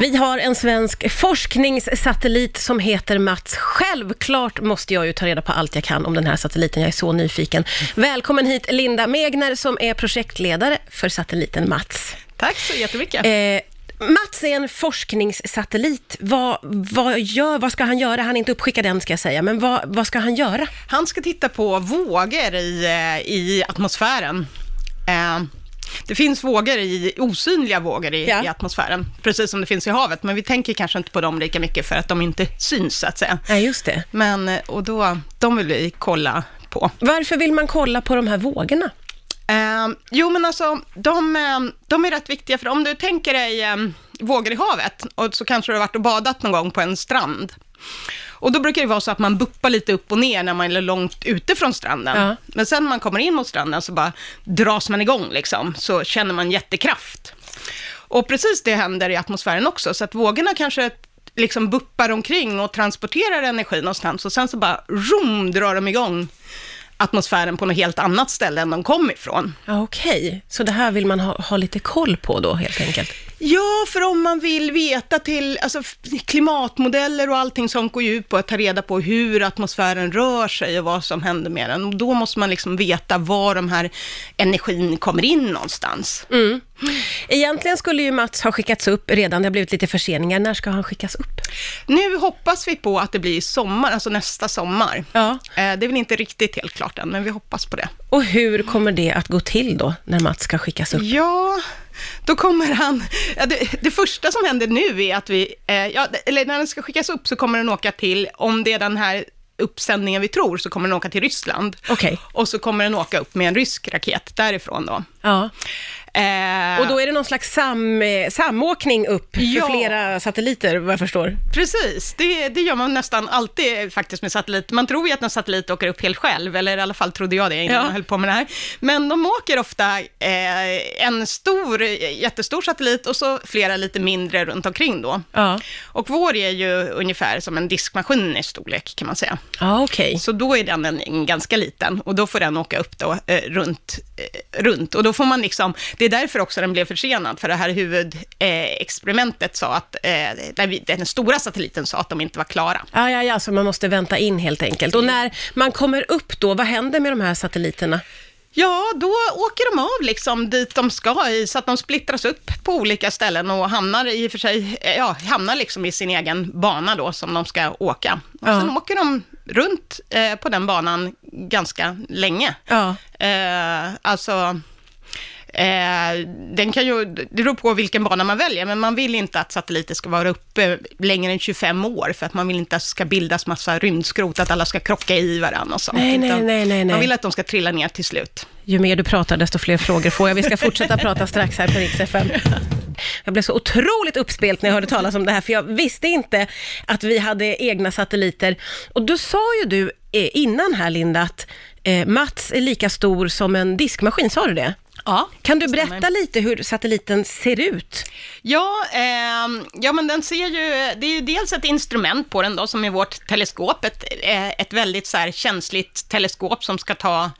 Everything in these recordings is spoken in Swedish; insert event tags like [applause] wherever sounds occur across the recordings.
Vi har en svensk forskningssatellit som heter Mats. Självklart måste jag ju ta reda på allt jag kan om den här satelliten. Jag är så nyfiken. Välkommen hit Linda Megner som är projektledare för satelliten Mats. Tack så jättemycket. Eh, Mats är en forskningssatellit. Vad, vad, gör, vad ska han göra? Han är inte uppskickad än ska jag säga, men vad, vad ska han göra? Han ska titta på vågor i, eh, i atmosfären. Eh, det finns vågor i, osynliga vågor i, Ja. i atmosfären, precis som det finns i havet, men vi tänker kanske inte på dem lika mycket för att de inte syns, så att säga. Nej, just det. Men, eh, och då, de vill vi kolla på. Varför vill man kolla på de här vågorna? Eh, jo, men alltså, de, eh, de är rätt viktiga, för om du tänker dig eh, vågor i havet, och så kanske du har varit och badat någon gång på en strand. Och då brukar det vara så att man buppar lite upp och ner när man är långt ute från stranden. Ja. Men sen när man kommer in mot stranden så bara dras man igång liksom, så känner man jättekraft. Och precis det händer i atmosfären också, så att vågorna kanske liksom buppar omkring och transporterar energi någonstans och sen så bara rum drar de igång atmosfären på något helt annat ställe än de kom ifrån. Ja, Okej, så det här vill man ha, ha lite koll på då helt enkelt? Ja, för om man vill veta till, alltså klimatmodeller och allting som går ju ut på att ta reda på hur atmosfären rör sig och vad som händer med den. Och då måste man liksom veta var de här energin kommer in någonstans. Mm. Egentligen skulle ju Mats ha skickats upp redan, det har blivit lite förseningar. När ska han skickas upp? Nu hoppas vi på att det blir sommar, alltså nästa sommar. Ja. Eh, Det är väl inte riktigt helt klart än, men vi hoppas på det. Och hur kommer det att gå till då, när Mats ska skickas upp? Ja, då kommer han... Ja, det, det första som händer nu är att vi... Eh, ja, eller när den ska skickas upp så kommer den åka till, om det är den här uppsändningen vi tror, så kommer den åka till Ryssland. Okej. Och så kommer den åka upp med en rysk raket därifrån då. Ja. Eh, Och då är det någon slags sam, samåkning upp för Ja. flera satelliter, vad jag förstår. Precis, det, det gör man nästan alltid faktiskt med satellit. Man tror ju att en satellit åker upp helt själv, eller i alla fall trodde jag det innan Ja. jag höll på med det här. Men de åker ofta eh, en stor, jättestor satellit och så flera lite mindre runt omkring då. Ja, Och vår är ju ungefär som en diskmaskin i storlek kan man säga. ja okej. Så då är den en, en ganska liten och då får den åka upp då, eh, runt, eh, runt. Och då får man liksom, det är därför också den blev försenad, för det här huvudexperimentet experimentet sa att, eh, där den stora satelliten sa att de inte var klara. Ja, ja, ja, så man måste vänta in helt enkelt. Och när man kommer upp då, vad händer med de här satelliterna? Ja, då åker de av liksom dit de ska i, så att de splittras upp på olika ställen och hamnar i och för sig, eh, ja, hamnar liksom i sin egen bana då som de ska åka. Och Ja. sen åker de runt eh, på den banan ganska länge. Ja, Eh, alltså, eh, den kan ju, det beror på vilken bana man väljer, men man vill inte att satelliter ska vara uppe längre än 25 år, för att man vill inte att det ska bildas massa rymdskrot, att alla ska krocka i varandra och sånt. Nej, nej, nej, nej. Man vill att de ska trilla ner till slut. ju mer du pratar, desto fler frågor får jag. Vi ska fortsätta prata strax här på Rix FM. Jag blev så otroligt uppspelt när jag hörde talas om det här, för jag visste inte att vi hade egna satelliter. Och då sa ju du eh, innan här, Linda, att eh, Mats är lika stor som en diskmaskin, sa du det? Ja. Kan du det stämmer. berätta lite hur satelliten ser ut? Ja, ehm, ja, men den ser ju, det är ju dels ett instrument på den då, som är vårt teleskop, ett, eh, ett väldigt så här känsligt teleskop som ska ta eh,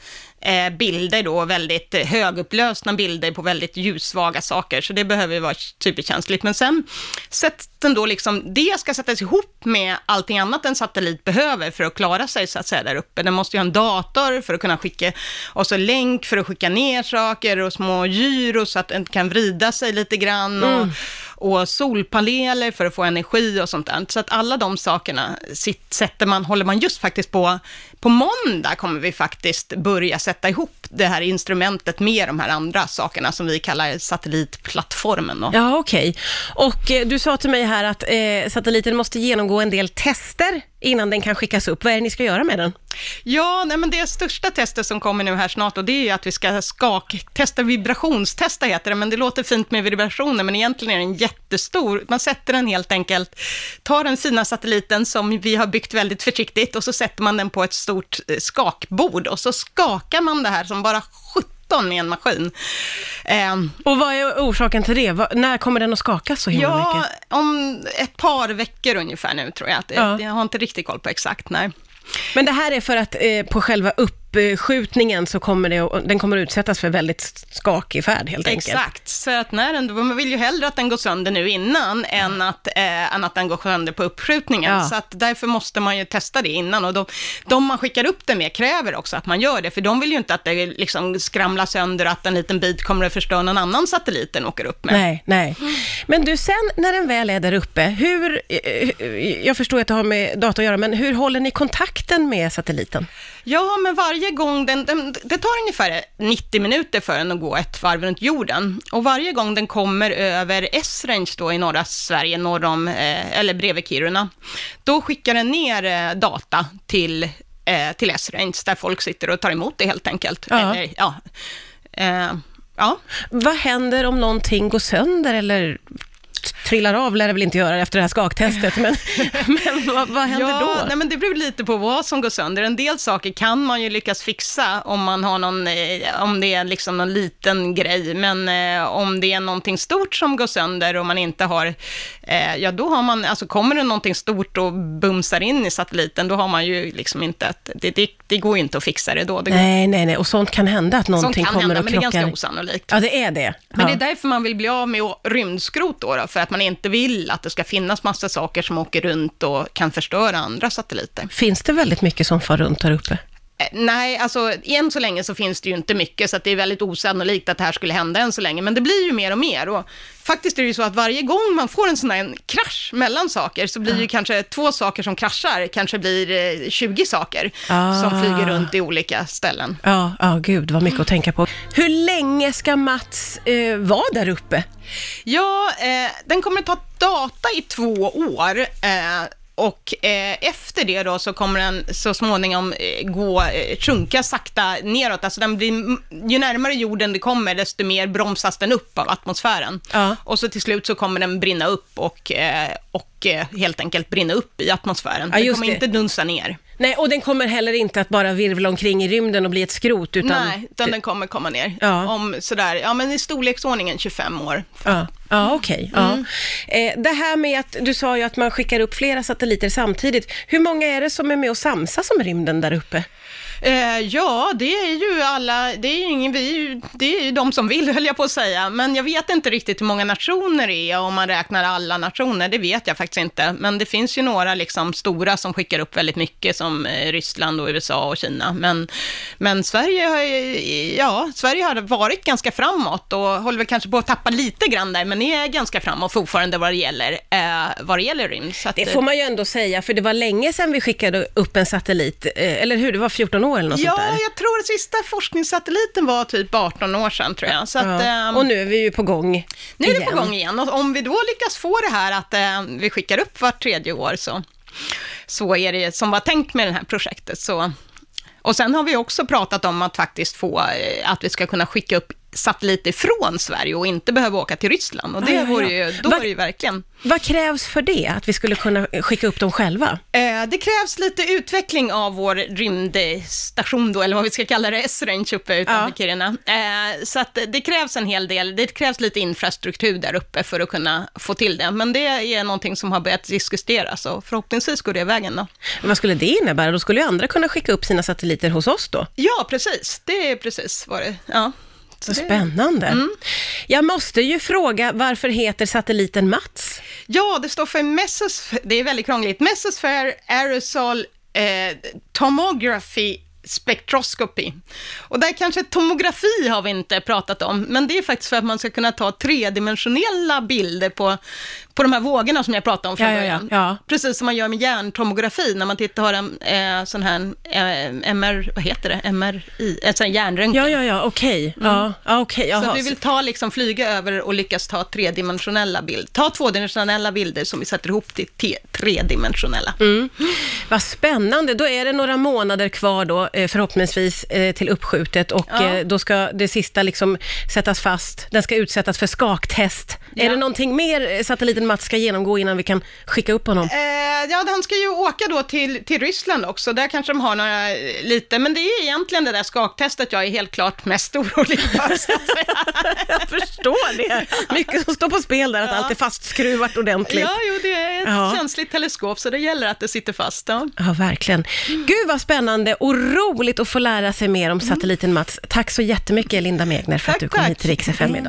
Eh, bilder då, väldigt högupplösta högupplösna bilder på väldigt ljussvaga saker, så det behöver ju vara superkänsligt. Men sen sätts den då liksom, det ska sättas ihop med allting annat en satellit behöver för att klara sig så att säga där uppe. Den måste ju ha en dator för att kunna skicka, och så länk för att skicka ner saker och små gyro så att den kan vrida sig lite grann och, mm och solpaneler för att få energi och sånt där. Så att alla de sakerna sitt, sätter man, håller man just faktiskt på, på måndag kommer vi faktiskt börja sätta ihop det här instrumentet med de här andra sakerna som vi kallar satellitplattformen. Då. Ja, okej. Och eh, du sa till mig här att eh, satelliten måste genomgå en del tester innan den kan skickas upp. Vad är det ni ska göra med den? Ja, nej, men det största testet som kommer nu här snart, och det är att vi ska skaktesta, vibrationstesta heter det, men det låter fint med vibrationer, men egentligen är den jättestor. Man sätter den helt enkelt, tar den fina satelliten som vi har byggt väldigt försiktigt, och så sätter man den på ett stort eh, skakbord, och så skakar man det här som bara 17 med en maskin. Ehm, Och vad är orsaken till det? Vad, när kommer den att skaka så himla Ja, mycket? om ett par veckor ungefär nu tror jag. Att Ja. Jag har inte riktigt koll på exakt när. Men det här är för att eh, på själva upp, uppskjutningen så kommer det, den kommer utsättas för väldigt skakig färd helt enkelt. Exakt, så att när den, man vill ju hellre att den går sönder nu innan än att, eh, än att den går sönder på uppskjutningen. Ja. Så att därför måste man ju testa det innan och de, de man skickar upp det med kräver också att man gör det, för de vill ju inte att det liksom skramlar sönder och att en liten bit kommer att förstöra någon annan satellit den åker upp med. Nej, nej. Men du, sen när den väl är där uppe, hur, eh, jag förstår att det har med data att göra, men hur håller ni kontakten med satelliten? Ja, men varje gång den, den, det tar ungefär 90 minuter för den att gå ett varv runt jorden. Och varje gång den kommer över S-range då i norra Sverige, norr om, eh, eller bredvid Kiruna, då skickar den ner eh, data till, eh, till S-range, där folk sitter och tar emot det helt enkelt. Ja. Eller, ja. Eh, ja. Vad händer om någonting går sönder eller trillar av, lär det väl inte göra efter det här skaktestet, men, [laughs] men vad, vad händer ja, då? Nej, men det beror lite på vad som går sönder. En del saker kan man ju lyckas fixa om man har någon, eh, om det är liksom någon liten grej, men eh, om det är någonting stort som går sönder och man inte har, eh, ja då har man, alltså kommer det någonting stort och bumsar in i satelliten, då har man ju liksom inte, att, det, det, det går ju inte att fixa det då. Det Nej, nej, nej, och sånt kan hända att sånt någonting kan kommer hända, och men det är krockar. ganska osannolikt. Ja, det är det. Men ja. det är därför man vill bli av med rymdskrot då, då, för att man inte vill att det ska finnas massa saker som åker runt och kan förstöra andra satelliter. Finns det väldigt mycket som far runt här uppe? Eh, Nej, alltså än så länge så finns det ju inte mycket, så det är väldigt osannolikt att det här skulle hända än så länge, men det blir ju mer och mer. Och faktiskt är det ju så att varje gång man får en sån här en krasch mellan saker, så blir ju kanske två saker som kraschar, kanske blir eh, 20 saker Ah. som flyger runt i olika ställen. Ja, ja, gud, vad mycket att tänka på. Hur länge ska Mats eh, vara där uppe? Ja, eh, den kommer att ta data i två år. Eh, och eh, efter det då så kommer den så småningom eh, gå, eh, sjunka sakta neråt. Alltså den blir, ju närmare jorden det kommer, desto mer bromsas den upp av atmosfären. Ja. Och så till slut så kommer den brinna upp och, eh, och eh, helt enkelt brinna upp i atmosfären. Ja, den kommer det. inte dunsa ner. Nej, och den kommer heller inte att bara virvla omkring i rymden och bli ett skrot, utan... Nej, utan den kommer komma ner. Ja. Om sådär, ja men i storleksordningen 25 år. Ja, ja okej. Mm. ja. eh, det här med att, du sa ju att man skickar upp flera satelliter samtidigt. Hur många är det som är med och samsas om rymden där uppe? Eh, ja, det är ju alla, det är ju ingen, vi, det är ju de som vill, [laughs] höll jag på att säga. Men jag vet inte riktigt hur många nationer det är, om man räknar alla nationer, det vet jag faktiskt inte. Men det finns ju några liksom stora som skickar upp väldigt mycket, som eh, Ryssland och USA och Kina. Men, men Sverige, har, ja, Sverige har varit ganska framåt och håller väl kanske på att tappa lite grann där, men är ganska framåt fortfarande vad det gäller, eh, vad det gäller rymd. Så att, Det får man ju ändå säga, för det var länge sedan vi skickade upp en satellit, eh, eller hur? Det var 14 år eller något Ja, sånt där. jag tror att sista forskningssatelliten var typ 18 år sedan, tror jag. Så att, Ja. ehm, Och nu är vi ju på gång Nu är det igen. på gång igen och om vi då lyckas få det här att eh, vi skickar upp vart tredje år så, så är det som var tänkt med det här projektet. Så. Och sen har vi också pratat om att faktiskt få, eh, att vi ska kunna skicka upp satelliter från Sverige och inte behöva åka till Ryssland. Och det Ja, ja, ja. vore ju, då Va- det ju verkligen... Vad krävs för det? Att vi skulle kunna skicka upp dem själva? Eh, det krävs lite utveckling av vår rymdstation då, eller vad vi ska kalla det, S-range uppe utanför Ja. Kiruna. Eh, så att det krävs en hel del, det krävs lite infrastruktur där uppe för att kunna få till det. Men det är någonting som har börjat diskuteras och förhoppningsvis går det vägen då. Vad skulle det innebära? Då skulle ju andra kunna skicka upp sina satelliter hos oss då? Ja, precis. Det är precis vad det ja. Så spännande. Mm. Jag måste ju fråga, varför heter satelliten Mats? Ja, det står för Mesosphere, det är väldigt krångligt, Mesosphere Aerosol eh, Tomography Spectroscopy. Och där kanske tomografi har vi inte pratat om, men det är faktiskt för att man ska kunna ta tredimensionella bilder på, på de här vågorna som jag pratade om från Ja, ja, ja, början. ja. Precis som man gör med hjärntomografi, när man tittar har en eh, sån här eh, MR, vad heter det, MRI, ett sån här hjärnröntgen. Ja, ja, ja, okej. Ja, okej. Mm. Så jaha. att vi vill ta, liksom, flyga över och lyckas ta tredimensionella bilder. Ta tvådimensionella bilder som vi sätter ihop till tredimensionella. Mm. Vad spännande. Då är det några månader kvar då, eh, förhoppningsvis, eh, till uppskjutet och Ja. eh, då ska det sista liksom sättas fast. Den ska utsättas för skaktest. Ja. Är det någonting mer eh, satelliten Mats ska genomgå innan vi kan skicka upp honom? Eh, ja, han ska ju åka då till, till Ryssland också. Där kanske de har några eh, lite, men det är egentligen det där skaktestet jag är helt klart mest [laughs] orolig för. [laughs] Jag förstår det. Mycket som står på spel där, att allt är fastskruvat ordentligt. ja, jo, det är ett Ja. känsligt teleskop, så det gäller att det sitter fast. Ja. Ja, verkligen. Gud vad spännande och roligt att få lära sig mer om satelliten Mats. Tack så jättemycket Linda Megner för att Tack, du kom tack. hit till Rix FM idag.